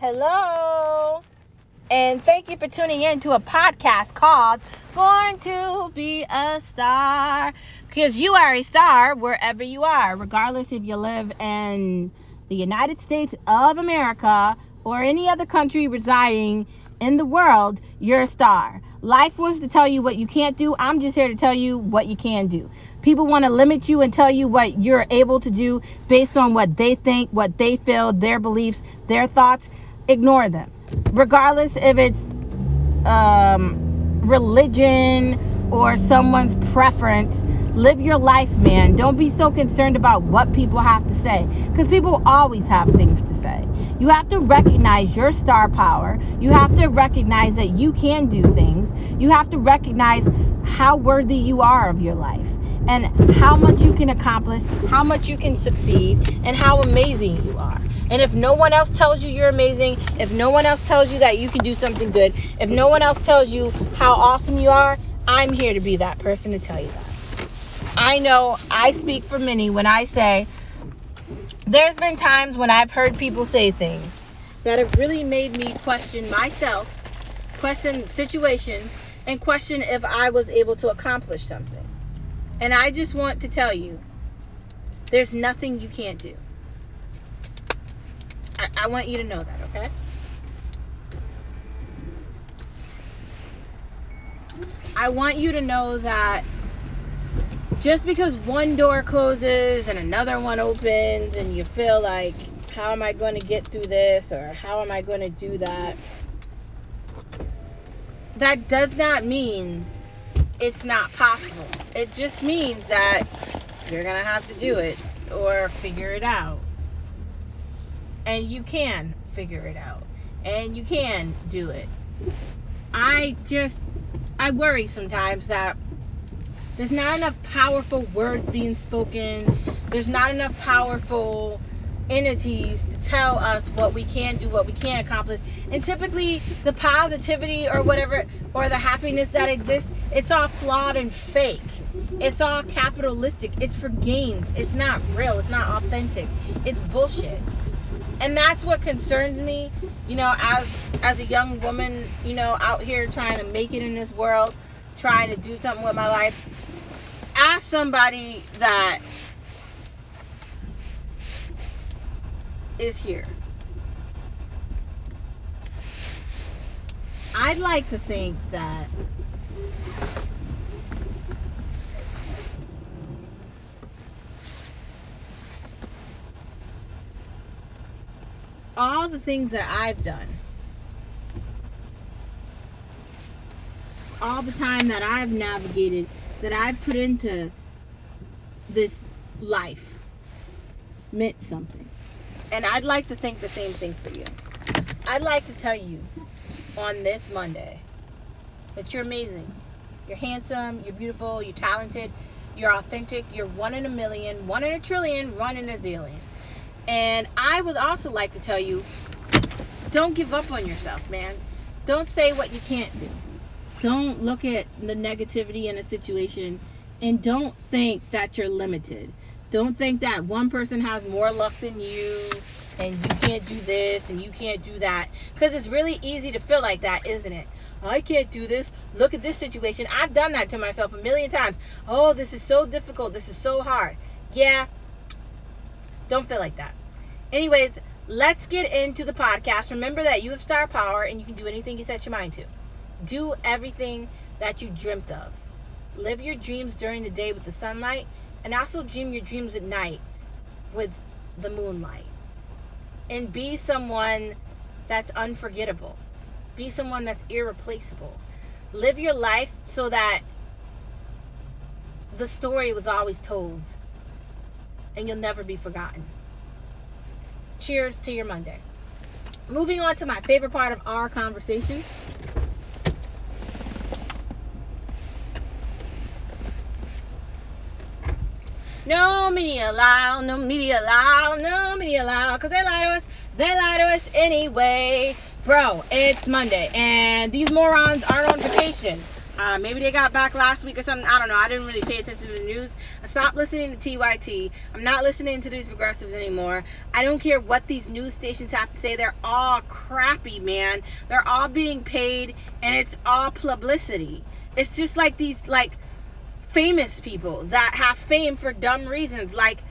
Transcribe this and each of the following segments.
Hello. And thank you for tuning in to a podcast called Born to Be a Star. Because you are a star wherever you are, regardless if you live in the United States of America or any other country residing in the world, you're a star. Life wants to tell you what you can't do. I'm just here to tell you what you can do. People want to limit you and tell you what you're able to do based on what they think, what they feel, their beliefs, their thoughts. Ignore them. Regardless if it's um, religion or someone's preference, live your life, man. Don't be so concerned about what people have to say because people always have things to say. You have to recognize your star power. You have to recognize that you can do things. You have to recognize how worthy you are of your life and how much you can accomplish, how much you can succeed, and how amazing you are. And if no one else tells you you're amazing, if no one else tells you that you can do something good, if no one else tells you how awesome you are, I'm here to be that person to tell you that. I know I speak for many when I say there's been times when I've heard people say things that have really made me question myself, question situations, and question if I was able to accomplish something. And I just want to tell you there's nothing you can't do. I, I want you to know that, okay? I want you to know that just because one door closes and another one opens and you feel like how am I going to get through this or how am I going to do that that does not mean it's not possible. It just means that you're going to have to do it or figure it out. And you can figure it out. And you can do it. I just I worry sometimes that there's not enough powerful words being spoken. There's not enough powerful entities to tell us what we can do, what we can accomplish. And typically, the positivity or whatever, or the happiness that exists, it's all flawed and fake. It's all capitalistic. It's for gains. It's not real. It's not authentic. It's bullshit. And that's what concerns me, you know, as as a young woman, you know, out here trying to make it in this world, trying to do something with my life ask somebody that is here. I'd like to think that all the things that I've done, all the time that I've navigated that I've put into this life meant something. And I'd like to think the same thing for you. I'd like to tell you on this Monday that you're amazing. You're handsome, you're beautiful, you're talented, you're authentic, you're one in a million, one in a trillion, one in a zillion. And I would also like to tell you don't give up on yourself, man. Don't say what you can't do don't look at the negativity in a situation and don't think that you're limited. Don't think that one person has more luck than you and you can't do this and you can't do that. Because it's really easy to feel like that, isn't it? I can't do this. Look at this situation. I've done that to myself a million times. Oh, this is so difficult. This is so hard. Yeah. Don't feel like that. Anyways, let's get into the podcast. Remember that you have star power and you can do anything you set your mind to. Do everything that you dreamt of. Live your dreams during the day with the sunlight, and also dream your dreams at night with the moonlight. And be someone that's unforgettable. Be someone that's irreplaceable. Live your life so that the story was always told and you'll never be forgotten. Cheers to your Monday. Moving on to my favorite part of our conversation No media allowed, no media allowed, no media allowed, because they lie to us, they lie to us anyway. Bro, it's Monday, and these morons aren't on vacation. Uh, maybe they got back last week or something. I don't know. I didn't really pay attention to the news. I stopped listening to TYT. I'm not listening to these progressives anymore. I don't care what these news stations have to say. They're all crappy, man. They're all being paid, and it's all publicity. It's just like these like famous people that have fame for dumb reasons, like.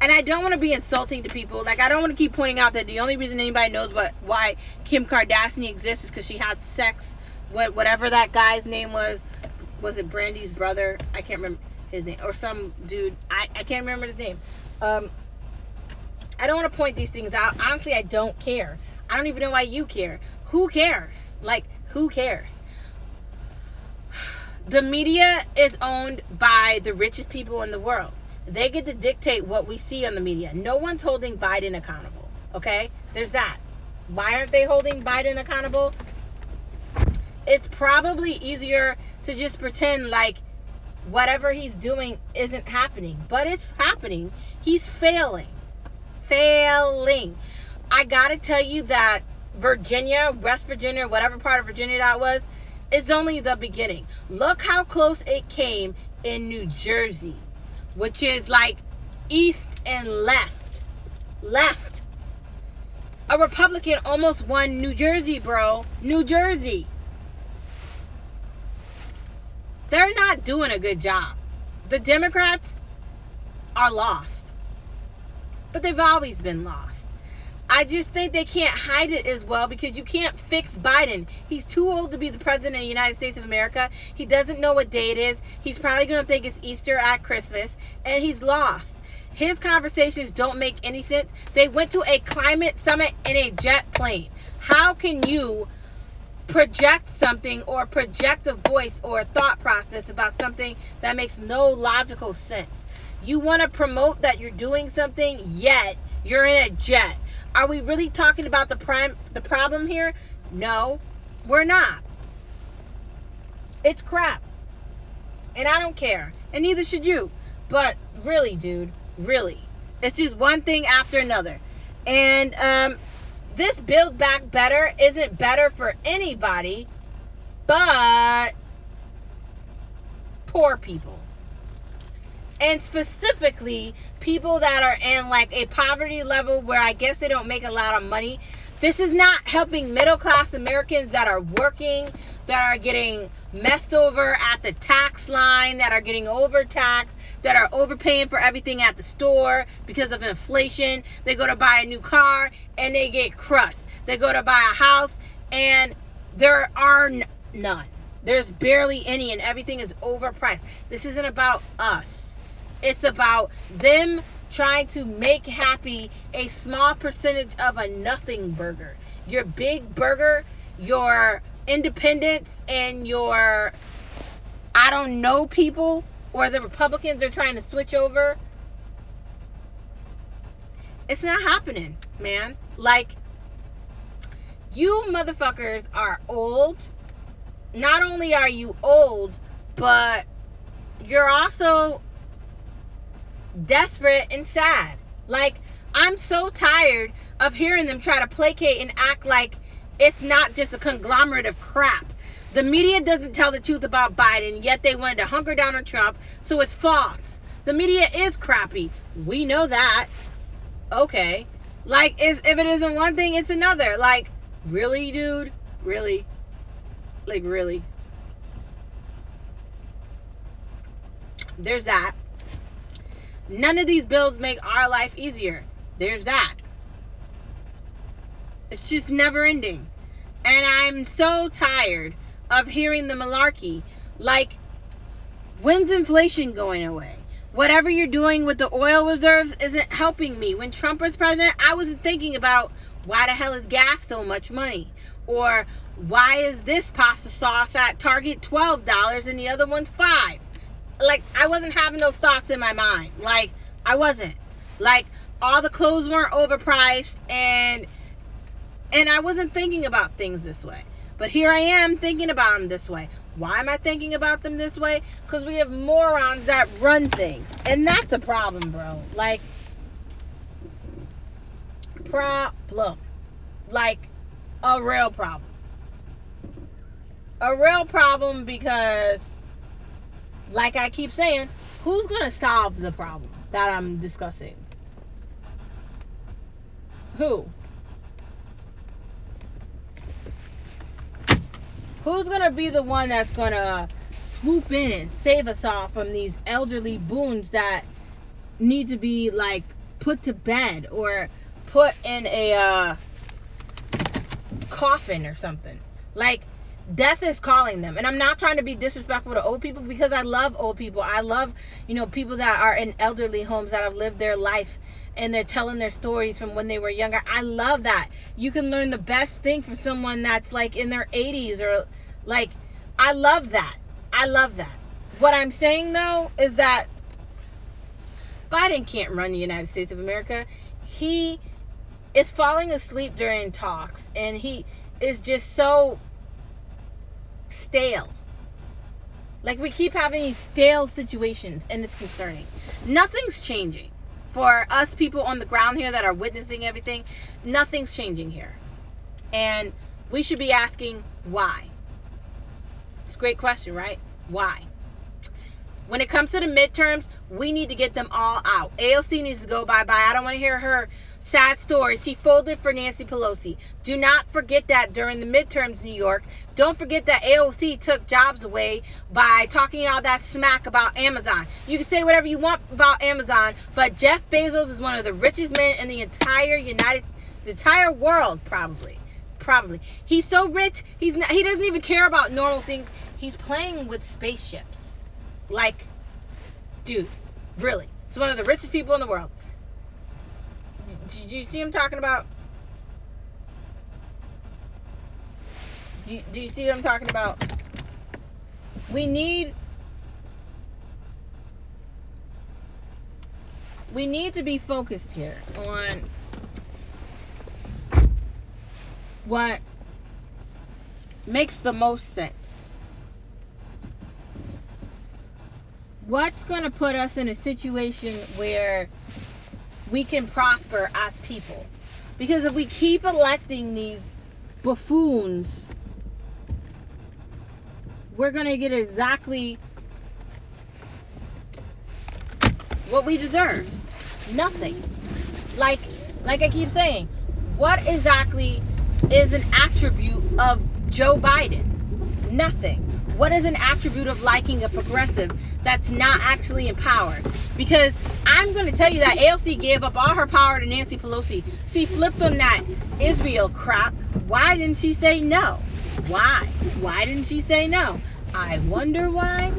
And I don't want to be insulting to people. Like I don't want to keep pointing out that the only reason anybody knows what why Kim Kardashian exists is because she had sex what whatever that guy's name was. Was it Brandy's brother? I can't remember his name or some dude. I I can't remember his name. Um, I don't want to point these things out. Honestly, I don't care. I don't even know why you care. Who cares? Like who cares? The media is owned by the richest people in the world. They get to dictate what we see on the media. No one's holding Biden accountable. Okay? There's that. Why aren't they holding Biden accountable? It's probably easier to just pretend like whatever he's doing isn't happening, but it's happening. He's failing. Failing. I got to tell you that Virginia, West Virginia, whatever part of Virginia that was, it's only the beginning. Look how close it came in New Jersey which is like east and left. Left. A Republican almost won New Jersey, bro. New Jersey. They're not doing a good job. The Democrats are lost. But they've always been lost. I just think they can't hide it as well because you can't fix Biden. He's too old to be the president of the United States of America. He doesn't know what day it is. He's probably going to think it's Easter at Christmas, and he's lost. His conversations don't make any sense. They went to a climate summit in a jet plane. How can you project something or project a voice or a thought process about something that makes no logical sense? You want to promote that you're doing something, yet you're in a jet are we really talking about the prime the problem here? No, we're not. It's crap. And I don't care. And neither should you. But really, dude, really. It's just one thing after another. And um this build back better isn't better for anybody but poor people and specifically people that are in like a poverty level where I guess they don't make a lot of money. This is not helping middle class Americans that are working, that are getting messed over at the tax line, that are getting overtaxed, that are overpaying for everything at the store because of inflation. They go to buy a new car and they get crushed. They go to buy a house and there are none. There's barely any and everything is overpriced. This isn't about us. It's about them trying to make happy a small percentage of a nothing burger. Your big burger, your independence, and your I don't know people, or the Republicans are trying to switch over. It's not happening, man. Like, you motherfuckers are old. Not only are you old, but you're also desperate and sad. Like, I'm so tired of hearing them try to placate and act like it's not just a conglomerate of crap. The media doesn't tell the truth about Biden, yet they wanted to hunker down on Trump, so it's false. The media is crappy. We know that. Okay. Like, if, if it isn't one thing, it's another. Like, really, dude? Really? Like, really? There's that. None of these bills make our life easier. There's that. It's just never ending. And I'm so tired of hearing the malarkey. Like, when's inflation going away? Whatever you're doing with the oil reserves isn't helping me. When Trump was president, I wasn't thinking about why the hell is gas so much money? Or why is this pasta sauce at Target $12 and the other one's 5 like I wasn't having those thoughts in my mind. Like I wasn't. Like all the clothes weren't overpriced and and I wasn't thinking about things this way. But here I am thinking about them this way. Why am I thinking about them this way? Because we have morons that run things. And that's a problem, bro. Like, problem. Like, a real problem. a real problem because, like I keep saying, who's going to solve the problem that I'm discussing? Who? Who's going to be the one that's going to swoop in and save us all from these elderly boons that need to be like put to bed or put in a uh, coffin or something? Like death is calling them and i'm not trying to be disrespectful to old people because i love old people i love you know people that are in elderly homes that have lived their life and they're telling their stories from when they were younger i love that you can learn the best thing from someone that's like in their 80s or like i love that i love that what i'm saying though is that biden can't run the united states of america he is falling asleep during talks and he is just so stale. Like we keep having these stale situations and it's concerning. Nothing's changing. For us people on the ground here that are witnessing everything, nothing's changing here. And we should be asking why. It's a great question, right? Why? When it comes to the midterms, we need to get them all out. AOC needs to go bye bye. I don't want to hear her Sad story. She folded for Nancy Pelosi. Do not forget that during the midterms, New York. Don't forget that AOC took jobs away by talking all that smack about Amazon. You can say whatever you want about Amazon, but Jeff Bezos is one of the richest men in the entire United, the entire world, probably. Probably. He's so rich. He's not, he doesn't even care about normal things. He's playing with spaceships. Like, dude, really. He's one of the richest people in the world. Did you see him talking about? Do do you see what I'm talking about? We need we need to be focused here on what makes the most sense. What's going to put us in a situation where we can prosper as people. Because if we keep electing these buffoons, we're going to get exactly what we deserve. Nothing. Like like I keep saying, what exactly is an attribute of Joe Biden? Nothing. What is an attribute of liking a progressive that's not actually in power. Because I'm going to tell you that AOC gave up all her power to Nancy Pelosi. She flipped on that Israel crap. Why didn't she say no? Why? Why didn't she say no? I wonder why.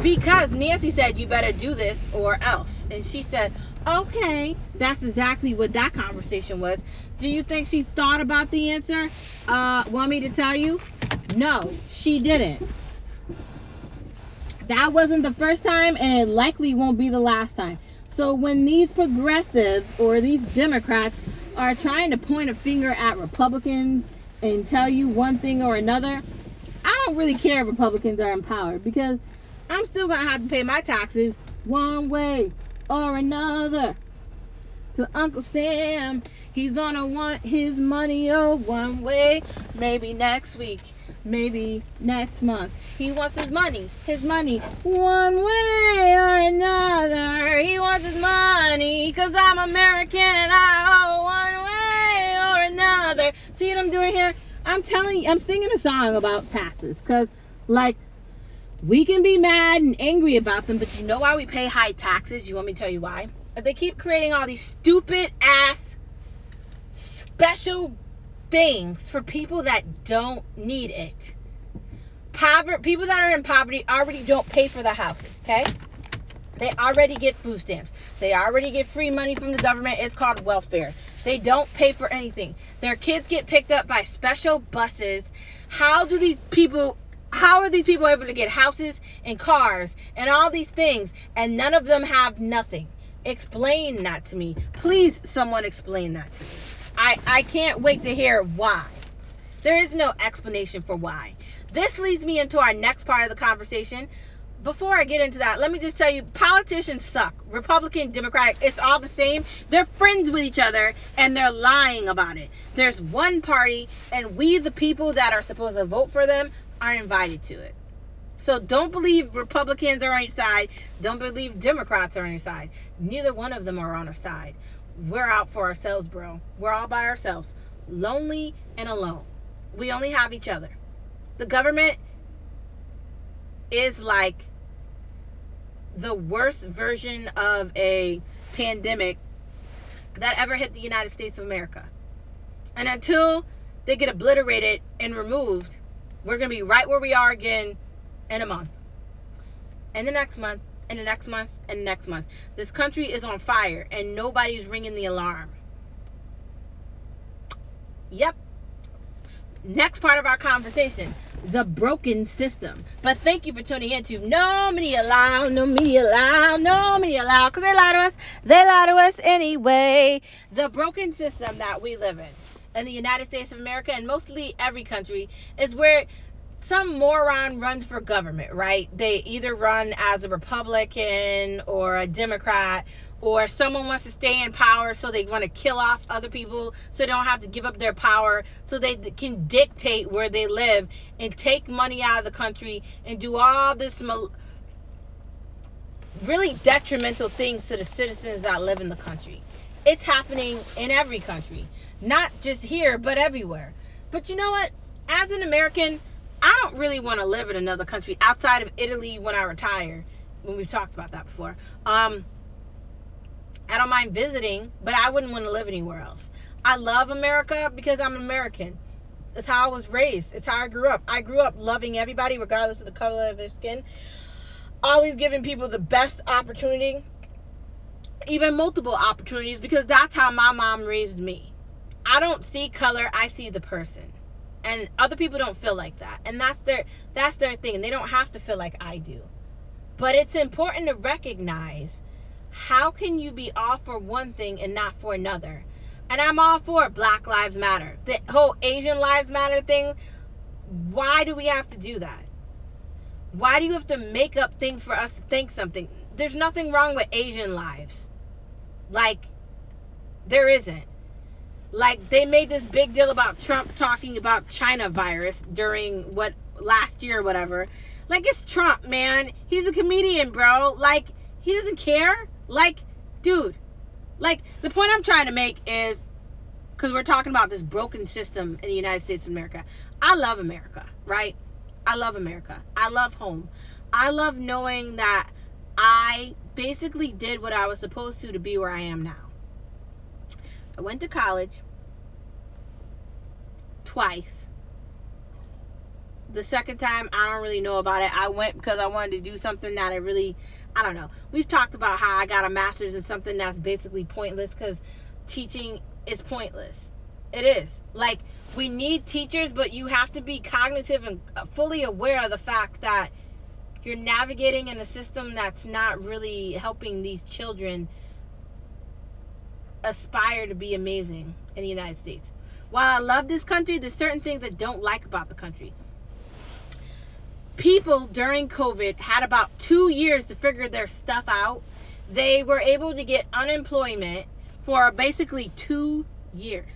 Because Nancy said, you better do this or else. And she said, okay. That's exactly what that conversation was. Do you think she thought about the answer? Uh, want me to tell you? No, she didn't that wasn't the first time and it likely won't be the last time. So when these progressives or these Democrats are trying to point a finger at Republicans and tell you one thing or another, I don't really care if Republicans are in power because I'm still going to have to pay my taxes one way or another to Uncle Sam. He's going to want his money oh one way, maybe next week, maybe next month. He wants his money, his money, one way or another. He wants his money, cause I'm American and I owe one way or another. See what I'm doing here? I'm telling you, I'm singing a song about taxes, cause like, we can be mad and angry about them, but you know why we pay high taxes? You want me to tell you why? If they keep creating all these stupid ass special things for people that don't need it poverty people that are in poverty already don't pay for the houses, okay? They already get food stamps. They already get free money from the government. It's called welfare. They don't pay for anything. Their kids get picked up by special buses. How do these people how are these people able to get houses and cars and all these things and none of them have nothing? Explain that to me. Please someone explain that to me. I I can't wait to hear why. There is no explanation for why. This leads me into our next part of the conversation. Before I get into that, let me just tell you politicians suck. Republican, Democratic, it's all the same. They're friends with each other and they're lying about it. There's one party, and we, the people that are supposed to vote for them, are invited to it. So don't believe Republicans are on your side. Don't believe Democrats are on your side. Neither one of them are on our side. We're out for ourselves, bro. We're all by ourselves, lonely and alone. We only have each other. The government is like the worst version of a pandemic that ever hit the United States of America. And until they get obliterated and removed, we're going to be right where we are again in a month. In the next month, and the next month, and next month. This country is on fire and nobody's ringing the alarm. Yep. Next part of our conversation the broken system. But thank you for tuning in to No Media Allowed, No Media Allowed, No Media Allowed, because they lie to us. They lie to us anyway. The broken system that we live in in the United States of America and mostly every country is where some moron runs for government, right? They either run as a Republican or a Democrat, or someone wants to stay in power so they want to kill off other people so they don't have to give up their power so they can dictate where they live and take money out of the country and do all this mal- really detrimental things to the citizens that live in the country. It's happening in every country, not just here, but everywhere. But you know what? As an American, I don't really want to live in another country outside of Italy when I retire. When we've talked about that before. Um, I don't mind visiting, but I wouldn't want to live anywhere else. I love America because I'm American. It's how I was raised. It's how I grew up. I grew up loving everybody regardless of the color of their skin. Always giving people the best opportunity, even multiple opportunities because that's how my mom raised me. I don't see color, I see the person and other people don't feel like that. And that's their that's their thing they don't have to feel like i do. But it's important to recognize how can you be all for one thing and not for another. And i'm all for black lives matter the whole asian lives matter thing. Why do we have to do that? Why do you have to make up things for us to think something? There's nothing wrong with asian lives. Like there isn't like they made this big deal about Trump talking about China virus during what last year or whatever. Like it's Trump, man. He's a comedian, bro. Like he doesn't care. Like, dude. Like the point I'm trying to make is because we're talking about this broken system in the United States of America. I love America, right? I love America. I love home. I love knowing that I basically did what I was supposed to to be where I am now. I went to college twice. The second time, I don't really know about it. I went because I wanted to do something that I really, I don't know. We've talked about how I got a master's in something that's basically pointless because teaching is pointless. It is. Like, we need teachers, but you have to be cognitive and uh, fully aware of the fact that you're navigating in a system that's not really helping these children aspire to be amazing in the United States. While I love this country, there's certain things I don't like about the country. People during COVID had about two years to figure their stuff out. They were able to get unemployment for basically two years.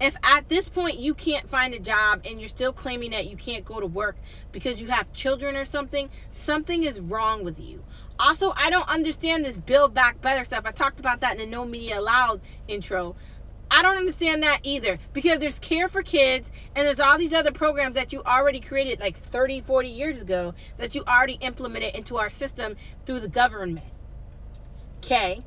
If at this point you can't find a job and you're still claiming that you can't go to work because you have children or something, something is wrong with you. Also, I don't understand this Build Back Better stuff. I talked about that in the No Media Allowed intro. I don't understand that either because there's Care for Kids and there's all these other programs that you already created like 30, 40 years ago that you already implemented into our system through the government. Okay?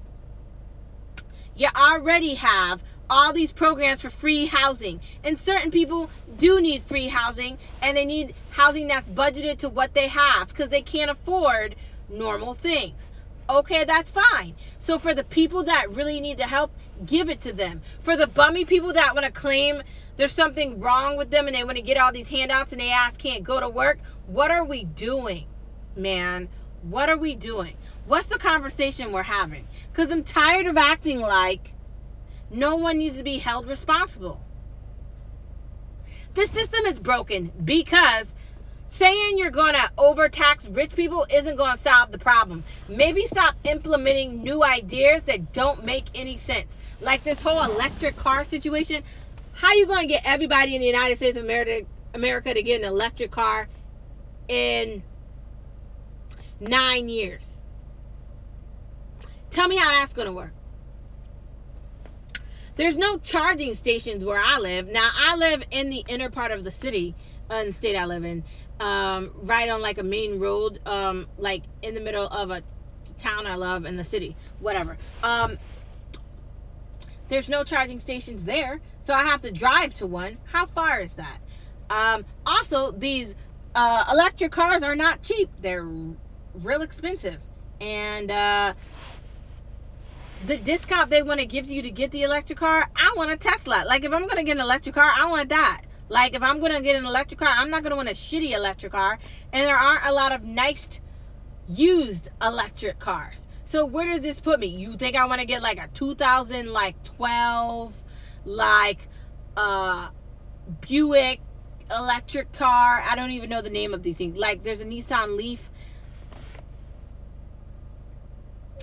You already have all these programs for free housing. And certain people do need free housing and they need housing that's budgeted to what they have because they can't afford normal things. Okay, that's fine. So for the people that really need the help, give it to them. For the bummy people that want to claim there's something wrong with them and they want to get all these handouts and they ask can't go to work, what are we doing, man? What are we doing? What's the conversation we're having? Because I'm tired of acting like no one needs to be held responsible. The system is broken because saying you're going to overtax rich people isn't going to solve the problem. Maybe stop implementing new ideas that don't make any sense. Like this whole electric car situation. How are you going to get everybody in the United States of America America to get an electric car in nine years. Tell me how that's going to work. There's no charging stations where I live. Now, I live in the inner part of the city, uh, in the state I live in, um, right on like a main road, um, like in the middle of a town I love in the city, whatever. Um, there's no charging stations there, so I have to drive to one. How far is that? Um, also, these uh, electric cars are not cheap. They're real expensive. And uh, the discount they want to give you to get the electric car, I want a Tesla. Like, if I'm to get an electric car, I want that. Like, if I'm to get an electric car, I'm not to want a shitty electric car. And there aren't a lot of nice used electric cars. So where does this put me? You think I want to get like a 2000 like 12 like uh Buick electric car? I don't even know the name of these things. Like there's a Nissan Leaf.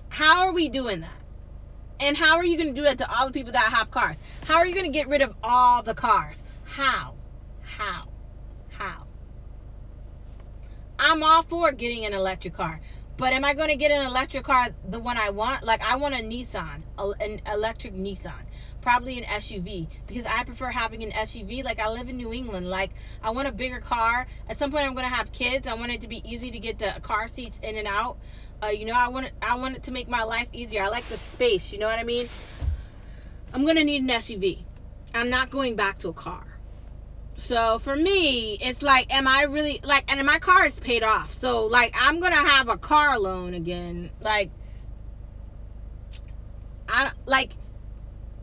How are we doing that? And how are you going to do that to all the people that have cars? How are you going to get rid of all the cars? How? How? How? I'm all for getting an electric car. But am I going to get an electric car, the one I want? Like, I want a Nissan, an electric Nissan, probably an SUV, because I prefer having an SUV. Like, I live in New England. Like, I want a bigger car. At some point, I'm going to have kids. I want it to be easy to get the car seats in and out. Uh, you know, I want it, I want it to make my life easier. I like the space. You know what I mean? I'm to need an SUV. I'm not going back to a car. So for me, it's like, am I really like, and my car is paid off. So like, I'm gonna have a car loan again. Like, I like,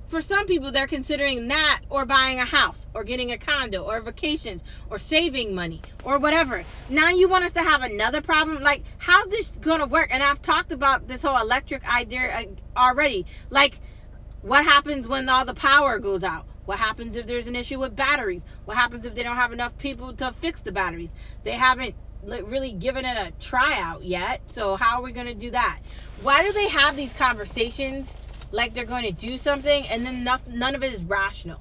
for some people, they're considering that or buying a house or getting a condo or vacations or saving money or whatever. Now you want us to have another problem? Like, how's this gonna work? And I've talked about this whole electric idea uh, already. Like, what happens when all the power goes out? What happens if there's an issue with batteries? What happens if they don't have enough people to fix the batteries? They haven't really given it a tryout yet. So how are we going to do that? Why do they have these conversations like they're going to do something and then none of it is rational?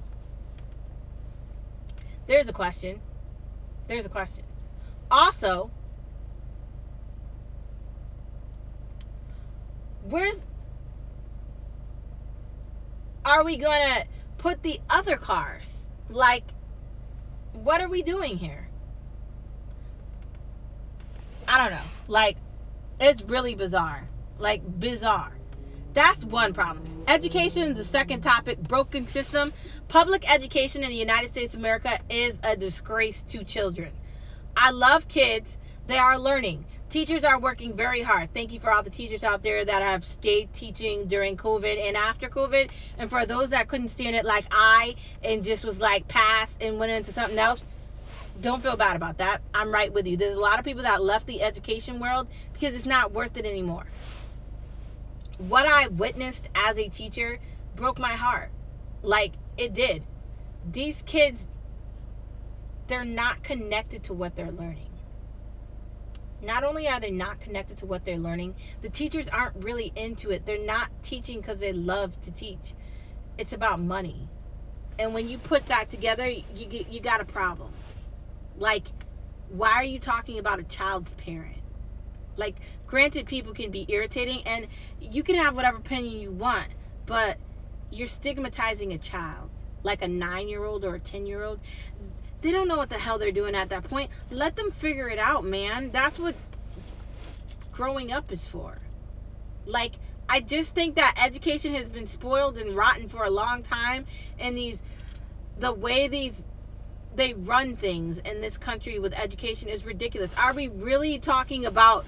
There's a question. There's a question. Also, where's are we going to put the other cars? Like, what are we doing here? I don't know. Like, it's really bizarre. Like, bizarre. That's one problem. Education is the second topic. Broken system. Public education in the United States of America is a disgrace to children. I love kids. They are learning. Teachers are working very hard. Thank you for all the teachers out there that have stayed teaching during COVID and after COVID. And for those that couldn't stand it like I and just was like pass and went into something else, don't feel bad about that. I'm right with you. There's a lot of people that left the education world because it's not worth it anymore. What I witnessed as a teacher broke my heart. Like it did. These kids they're not connected to what they're learning not only are they not connected to what they're learning, the teachers aren't really into it. They're not teaching because they love to teach. It's about money. And when you put that together, you get you got a problem. Like, why are you talking about a child's parent? Like, granted, people can be irritating, and you can have whatever opinion you want, but you're stigmatizing a child, like a nine-year-old or a ten-year-old they don't know what the hell they're doing at that point. Let them figure it out, man. That's what growing up is for. Like, I just think that education has been spoiled and rotten for a long time, and these, the way these, they run things in this country with education is ridiculous. Are we really talking about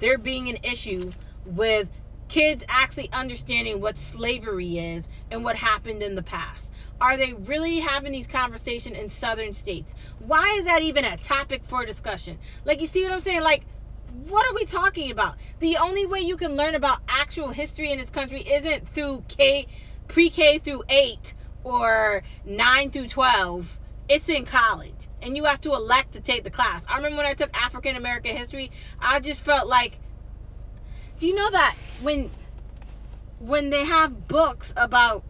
there being an issue with kids actually understanding what slavery is and what happened in the past? Are they really having these conversations in southern states? Why is that even a topic for discussion? Like, you see what I'm saying? Like, what are we talking about? The only way you can learn about actual history in this country isn't through K, pre-K through 8 or 9 through 12. It's in college. And you have to elect to take the class. I remember when I took African American history, I just felt like do you know that when when they have books about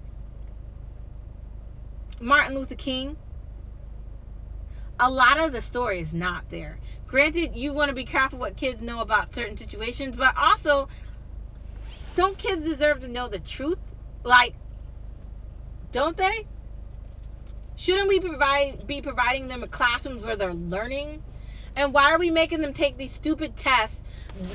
Martin Luther King, a lot of the story is not there. Granted, you want to be careful what kids know about certain situations, but also, don't kids deserve to know the truth? Like, don't they? Shouldn't we provide be providing them with classrooms where they're learning? And why are we making them take these stupid tests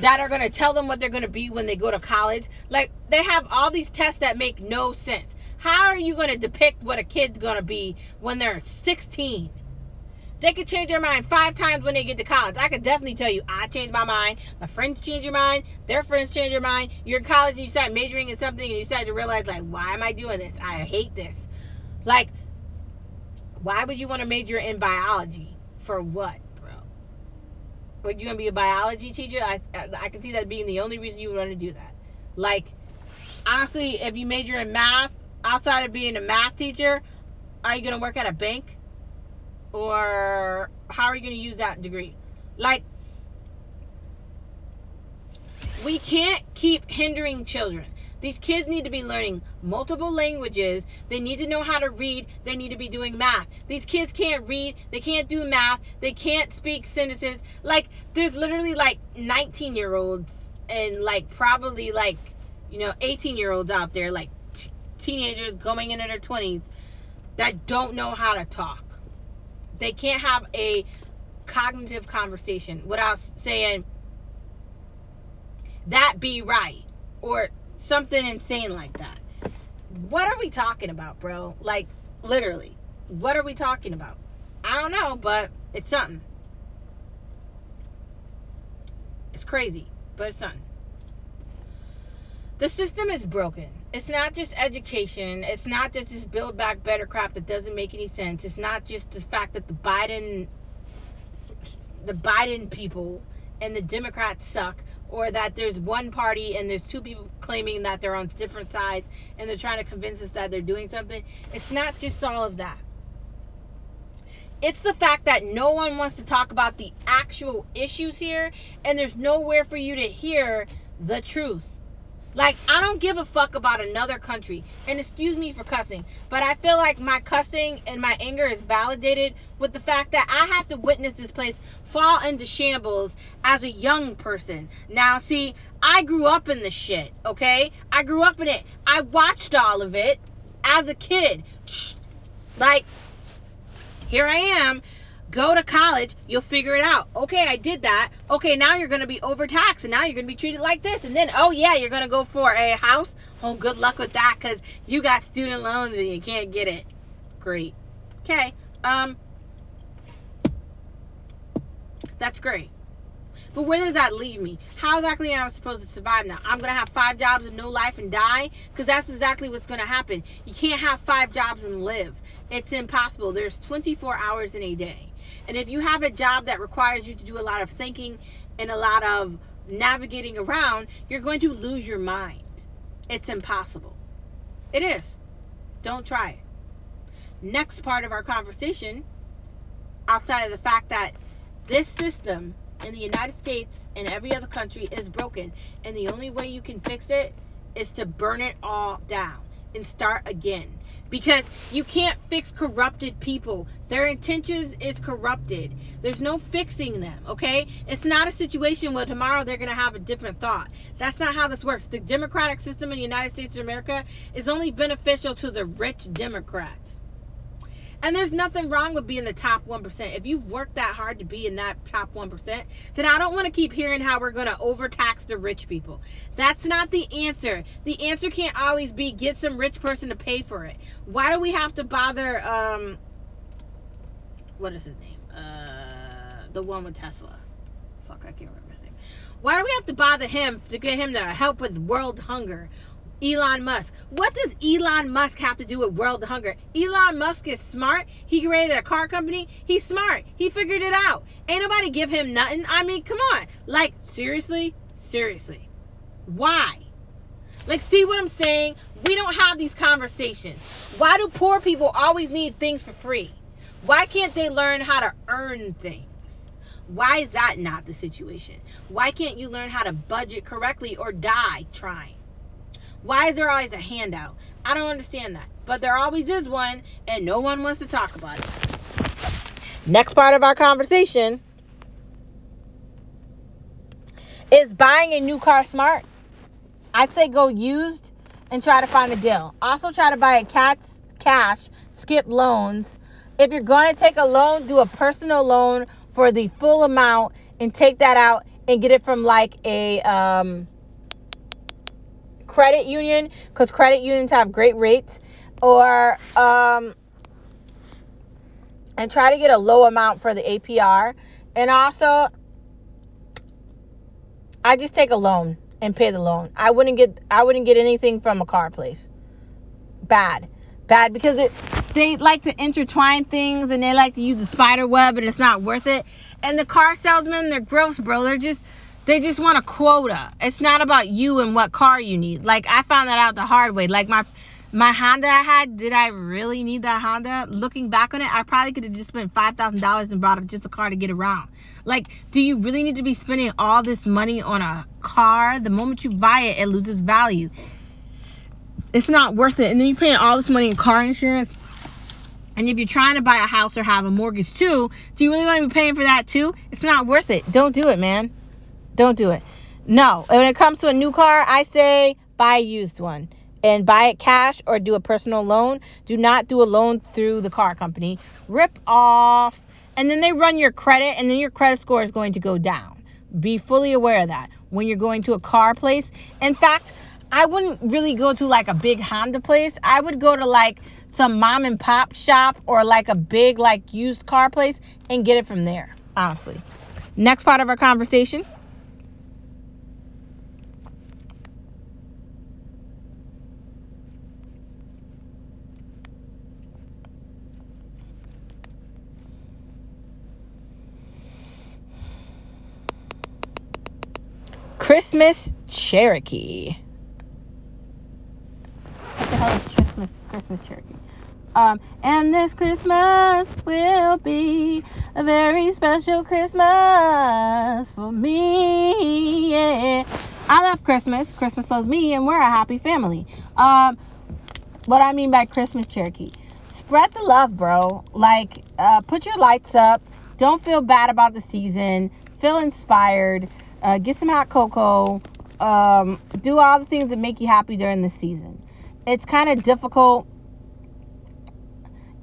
that are going to tell them what they're going to be when they go to college? Like they have all these tests that make no sense. How are you going to depict what a kid's going to be when they're 16? They could change their mind five times when they get to college. I could definitely tell you, I changed my mind. My friends change your mind. Their friends change your mind. You're in college and you start majoring in something and you start to realize, like, why am I doing this? I hate this. Like, why would you want to major in biology? For what, bro? Would you want to be a biology teacher? I, I, I can see that being the only reason you would want to do that. Like, honestly, if you major in math, outside of being a math teacher, are you going to work at a bank? or how are you going to use that degree? Like, we can't keep hindering children. These kids need to be learning multiple languages. They need to know how to read. They need to be doing math. These kids can't read. They can't do math. They can't speak sentences. Like, there's literally like 19 year olds and like probably like, you know, 18 year olds out there, like t- teenagers going into their 20s that don't know how to talk they can't have a cognitive conversation without saying that be right or something insane like that. What are we talking about, bro? Like literally, what are we talking about? I don't know, but it's something. It's crazy, but it's something. The system is broken it's not just education. It's not just this build back better crap that doesn't make any sense. It's not just the fact that the Biden the Biden people and the Democrats suck or that there's one party and there's two people claiming that they're on different sides and they're trying to convince us that they're doing something. It's not just all of that. It's the fact that no one wants to talk about the actual issues here and there's nowhere for you to hear the truth. Like, I don't give a fuck about another country. And excuse me for cussing, but I feel like my cussing and my anger is validated with the fact that I have to witness this place fall into shambles as a young person. Now, see, I grew up in this shit, okay? I grew up in it. I watched all of it as a kid. Like, here I am Go to college, you'll figure it out. Okay, I did that. Okay, now you're going to be overtaxed and now you're going to be treated like this. And then, oh yeah, you're going to go for a house. Oh, good luck with that because you got student loans and you can't get it. Great. Okay. Um, that's great. But where does that leave me? How exactly am I supposed to survive now? I'm going to have five jobs and no life and die? Because that's exactly what's going to happen. You can't have five jobs and live. It's impossible. There's 24 hours in a day. And if you have a job that requires you to do a lot of thinking and a lot of navigating around, you're going to lose your mind. It's impossible. It is. Don't try it. Next part of our conversation, outside of the fact that this system in the United States and every other country is broken, and the only way you can fix it is to burn it all down and start again because you can't fix corrupted people. Their intentions is corrupted. There's no fixing them, okay? It's not a situation where tomorrow they're going to have a different thought. That's not how this works. The democratic system in the United States of America is only beneficial to the rich Democrats. And there's nothing wrong with being the top 1%. If you've worked that hard to be in that top 1%, then I don't want to keep hearing how we're going to overtax the rich people. That's not the answer. The answer can't always be get some rich person to pay for it. Why do we have to bother um what is his name? Uh the one with Tesla. Fuck, I can't remember his name. Why do we have to bother him to get him to help with world hunger? Elon Musk. What does Elon Musk have to do with world hunger? Elon Musk is smart. He created a car company. He's smart. He figured it out. Ain't nobody give him nothing. I mean, come on. Like, seriously? Seriously. Why? Like, see what I'm saying? We don't have these conversations. Why do poor people always need things for free? Why can't they learn how to earn things? Why is that not the situation? Why can't you learn how to budget correctly or die trying? Why is there always a handout? I don't understand that. But there always is one, and no one wants to talk about it. Next part of our conversation is buying a new car smart. I'd say go used and try to find a deal. Also try to buy a cat's cash, skip loans. If you're going to take a loan, do a personal loan for the full amount and take that out and get it from like a um, credit union because credit unions have great rates or um, and try to get a low amount for the APR and also I just take a loan and pay the loan. I wouldn't get I wouldn't get anything from a car place. Bad. Bad because it they like to intertwine things and they like to use a spider web and it's not worth it. And the car salesmen, they're gross, bro. They're just they just want a quota. It's not about you and what car you need. Like I found that out the hard way. Like my my Honda I had, did I really need that Honda? Looking back on it, I probably could have just spent five thousand dollars and bought just a car to get around. Like, do you really need to be spending all this money on a car? The moment you buy it, it loses value. It's not worth it. And then you're paying all this money in car insurance. And if you're trying to buy a house or have a mortgage too, do you really want to be paying for that too? It's not worth it. Don't do it, man. Don't do it. No. When it comes to a new car, I say buy a used one and buy it cash or do a personal loan. Do not do a loan through the car company. Rip off. And then they run your credit, and then your credit score is going to go down. Be fully aware of that when you're going to a car place. In fact, I wouldn't really go to like a big Honda place. I would go to like some mom and pop shop or like a big like used car place and get it from there, honestly. Next part of our conversation Christmas Cherokee. What the hell is Christmas Christmas Cherokee? Um, and this Christmas will be a very special Christmas for me. Yeah. I love Christmas. Christmas loves me, and we're a happy family. Um, what I mean by Christmas Cherokee, spread the love, bro. Like, uh, put your lights up. Don't feel bad about the season. Feel inspired uh, get some hot cocoa, um, do all the things that make you happy during the season. It's kind of difficult,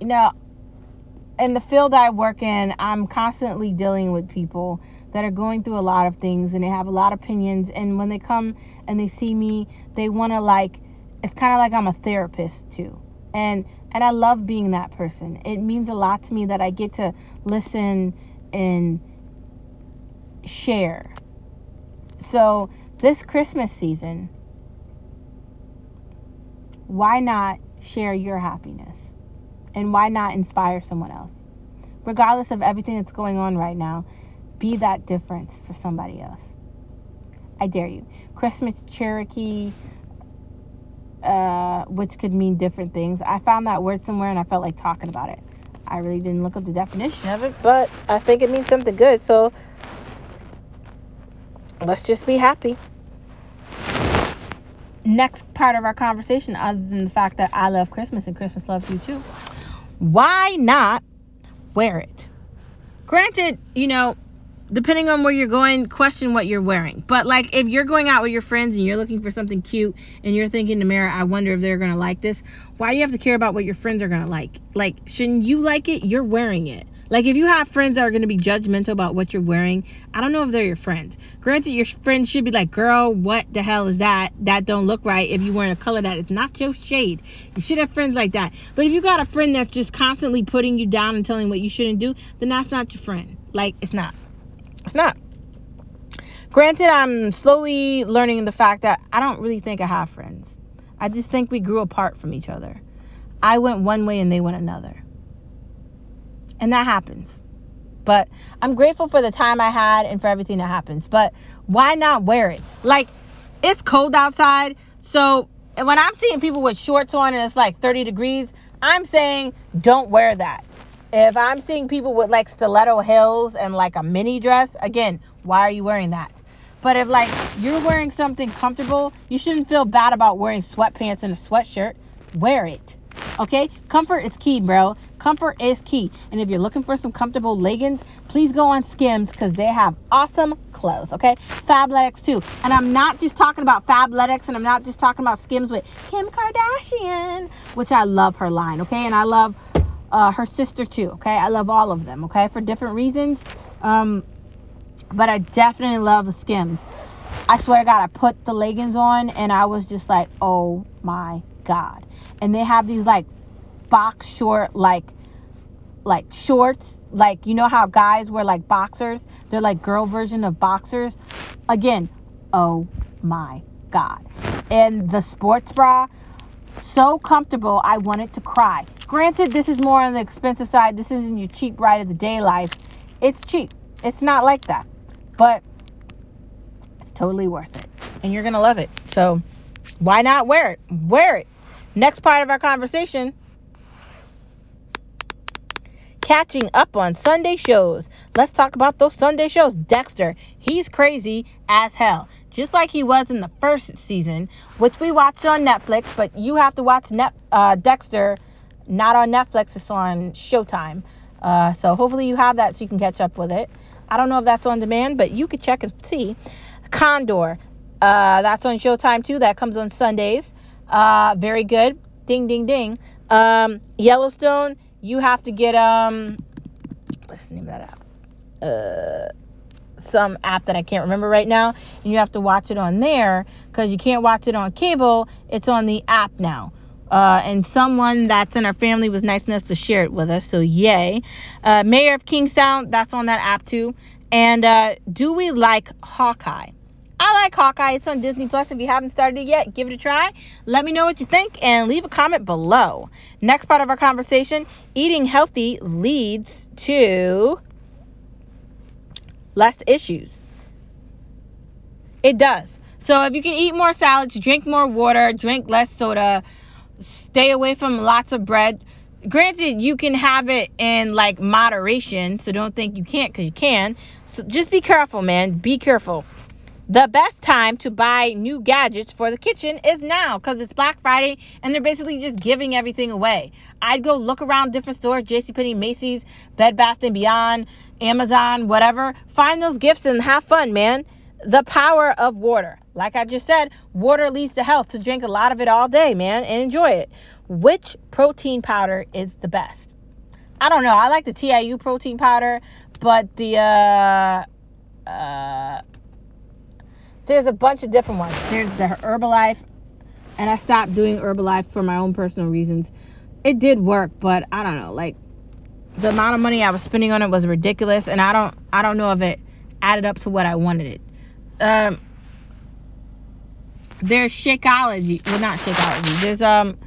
you know. In the field I work in, I'm constantly dealing with people that are going through a lot of things and they have a lot of opinions. And when they come and they see me, they want to like, it's kind of like I'm a therapist too. And and I love being that person. It means a lot to me that I get to listen and share so, this Christmas season, why not share your happiness? And why not inspire someone else? Regardless of everything that's going on right now, be that difference for somebody else. I dare you. Christmas Cherokee, uh, which could mean different things. I found that word somewhere and I felt like talking about it. I really didn't look up the definition of it, but I think it means something good. So let's just be happy. Next part of our conversation, other than the fact that I love Christmas and Christmas loves you too, why not wear it? Granted, you know, depending on where you're going, question what you're wearing. But like if you're going out with your friends and you're looking for something cute and you're thinking in I wonder if they're gonna like this. Why do you have to care about what your friends are gonna like? Like, shouldn't you like it? You're wearing it. Like if you have friends that are going to be judgmental about what you're wearing, I don't know if they're your friends. Granted, your friends should be like, "Girl, what the hell is that? That don't look right." If you're wearing a color that is not your shade, you should have friends like that. But if you got a friend that's just constantly putting you down and telling what you shouldn't do, then that's not your friend. Like it's not. It's not. Granted, I'm slowly learning the fact that I don't really think I have friends. I just think we grew apart from each other. I went one way and they went another. And that happens. But I'm grateful for the time I had and for everything that happens. But why not wear it? Like, it's cold outside. So, and when I'm seeing people with shorts on and it's like 30 degrees, I'm saying don't wear that. If I'm seeing people with like stiletto heels and like a mini dress, again, why are you wearing that? But if like you're wearing something comfortable, you shouldn't feel bad about wearing sweatpants and a sweatshirt. Wear it. Okay? Comfort is key, bro. Comfort is key. And if you're looking for some comfortable leggings, please go on Skims because they have awesome clothes. Okay, Fabletics too. And I'm not just talking about Fabletics, and I'm not just talking about Skims with Kim Kardashian, which I love her line. Okay, and I love uh, her sister too. Okay, I love all of them. Okay, for different reasons. Um, but I definitely love Skims. I swear to God, I put the leggings on and I was just like, oh my God. And they have these like box short, like, like shorts. Like, you know how guys wear like boxers? They're like girl version of boxers. Again, oh my God. And the sports bra, so comfortable, I wanted to cry. Granted, this is more on the expensive side. This isn't your cheap ride of the day life. It's cheap. It's not like that. But it's totally worth it. And you're to love it. So why not wear it? Wear it. Next part of our conversation catching up on Sunday shows. Let's talk about those Sunday shows. Dexter, he's crazy as hell. Just like he was in the first season, which we watched on Netflix, but you have to watch Net, uh, Dexter not on Netflix, it's on Showtime. Uh, so hopefully you have that so you can catch up with it. I don't know if that's on demand, but you could check and see. Condor. Uh, that's on Showtime too. That comes on Sundays. Uh, very good. Ding, ding, ding. Um, Yellowstone. You have to get um, what's the name of that app? Uh, some app that I can't remember right now, and you have to watch it on there because you can't watch it on cable. It's on the app now. Uh, and someone that's in our family was nice enough to share it with us, so yay. Uh, Mayor of Kingstown, that's on that app too. And uh, do we like Hawkeye? I like Hawkeye. It's on Disney Plus. If you haven't started it yet, give it a try. Let me know what you think and leave a comment below. Next part of our conversation eating healthy leads to less issues. It does. So if you can eat more salads, drink more water, drink less soda, stay away from lots of bread. Granted, you can have it in like moderation, so don't think you can't because you can. So just be careful, man. Be careful. The best time to buy new gadgets for the kitchen is now because it's Black Friday and they're basically just giving everything away. I'd go look around different stores, JCPenney, Macy's, Bed Bath & Beyond, Amazon, whatever. Find those gifts and have fun, man. The power of water. Like I just said, water leads to health. To so drink a lot of it all day, man, and enjoy it. Which protein powder is the best? I don't know. I like the TIU protein powder, but the uh uh there's a bunch of different ones. There's the Herbalife, and I stopped doing Herbalife for my own personal reasons. It did work, but I don't know, like the amount of money I was spending on it was ridiculous, and I don't I don't know if it added up to what I wanted it. Um, there's Shakeology, well not Shakeology. There's um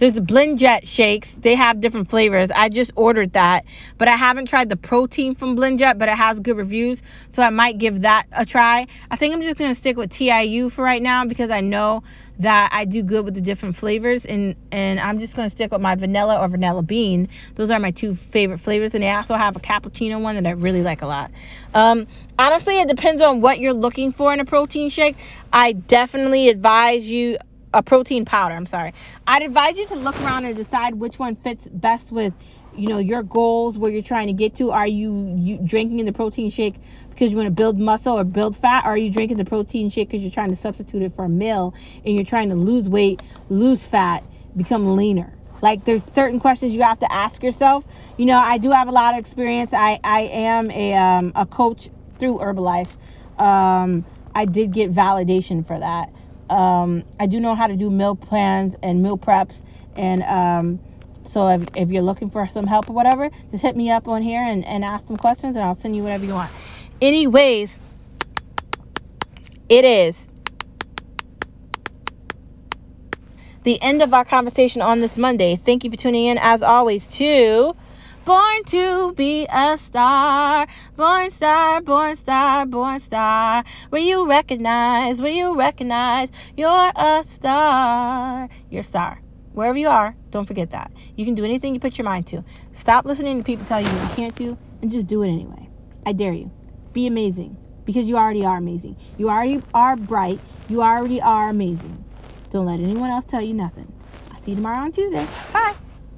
there's the BlendJet shakes. They have different flavors. I just ordered that, but I haven't tried the protein from BlendJet, but it has good reviews, so I might give that a try. I think I'm just gonna stick with TIU for right now because I know that I do good with the different flavors, and and I'm just gonna stick with my vanilla or vanilla bean. Those are my two favorite flavors, and they also have a cappuccino one that I really like a lot. Um, honestly, it depends on what you're looking for in a protein shake. I definitely advise you a protein powder. I'm sorry. I'd advise you to look around and decide which one fits best with, you know, your goals, where you're trying to get to. Are you, you drinking the protein shake because you want to build muscle or build fat? Or are you drinking the protein shake because you're trying to substitute it for a meal and you're trying to lose weight, lose fat, become leaner? Like there's certain questions you have to ask yourself. You know, I do have a lot of experience. I I am a um, a coach through Herbalife. Um, I did get validation for that. Um, I do know how to do meal plans and meal preps. And um, so if, if you're looking for some help or whatever, just hit me up on here and, and ask some questions and I'll send you whatever you want. Anyways, it is the end of our conversation on this Monday. Thank you for tuning in, as always, to Born to be a star, born star, born star, born star. Where you recognize, where you recognize you're a star. You're a star. Wherever you are, don't forget that. You can do anything you put your mind to. Stop listening to people tell you you can't do and just do it anyway. I dare you. Be amazing because you already are amazing. You already are bright. You already are amazing. Don't let anyone else tell you nothing. I'll see you tomorrow on Tuesday. Bye.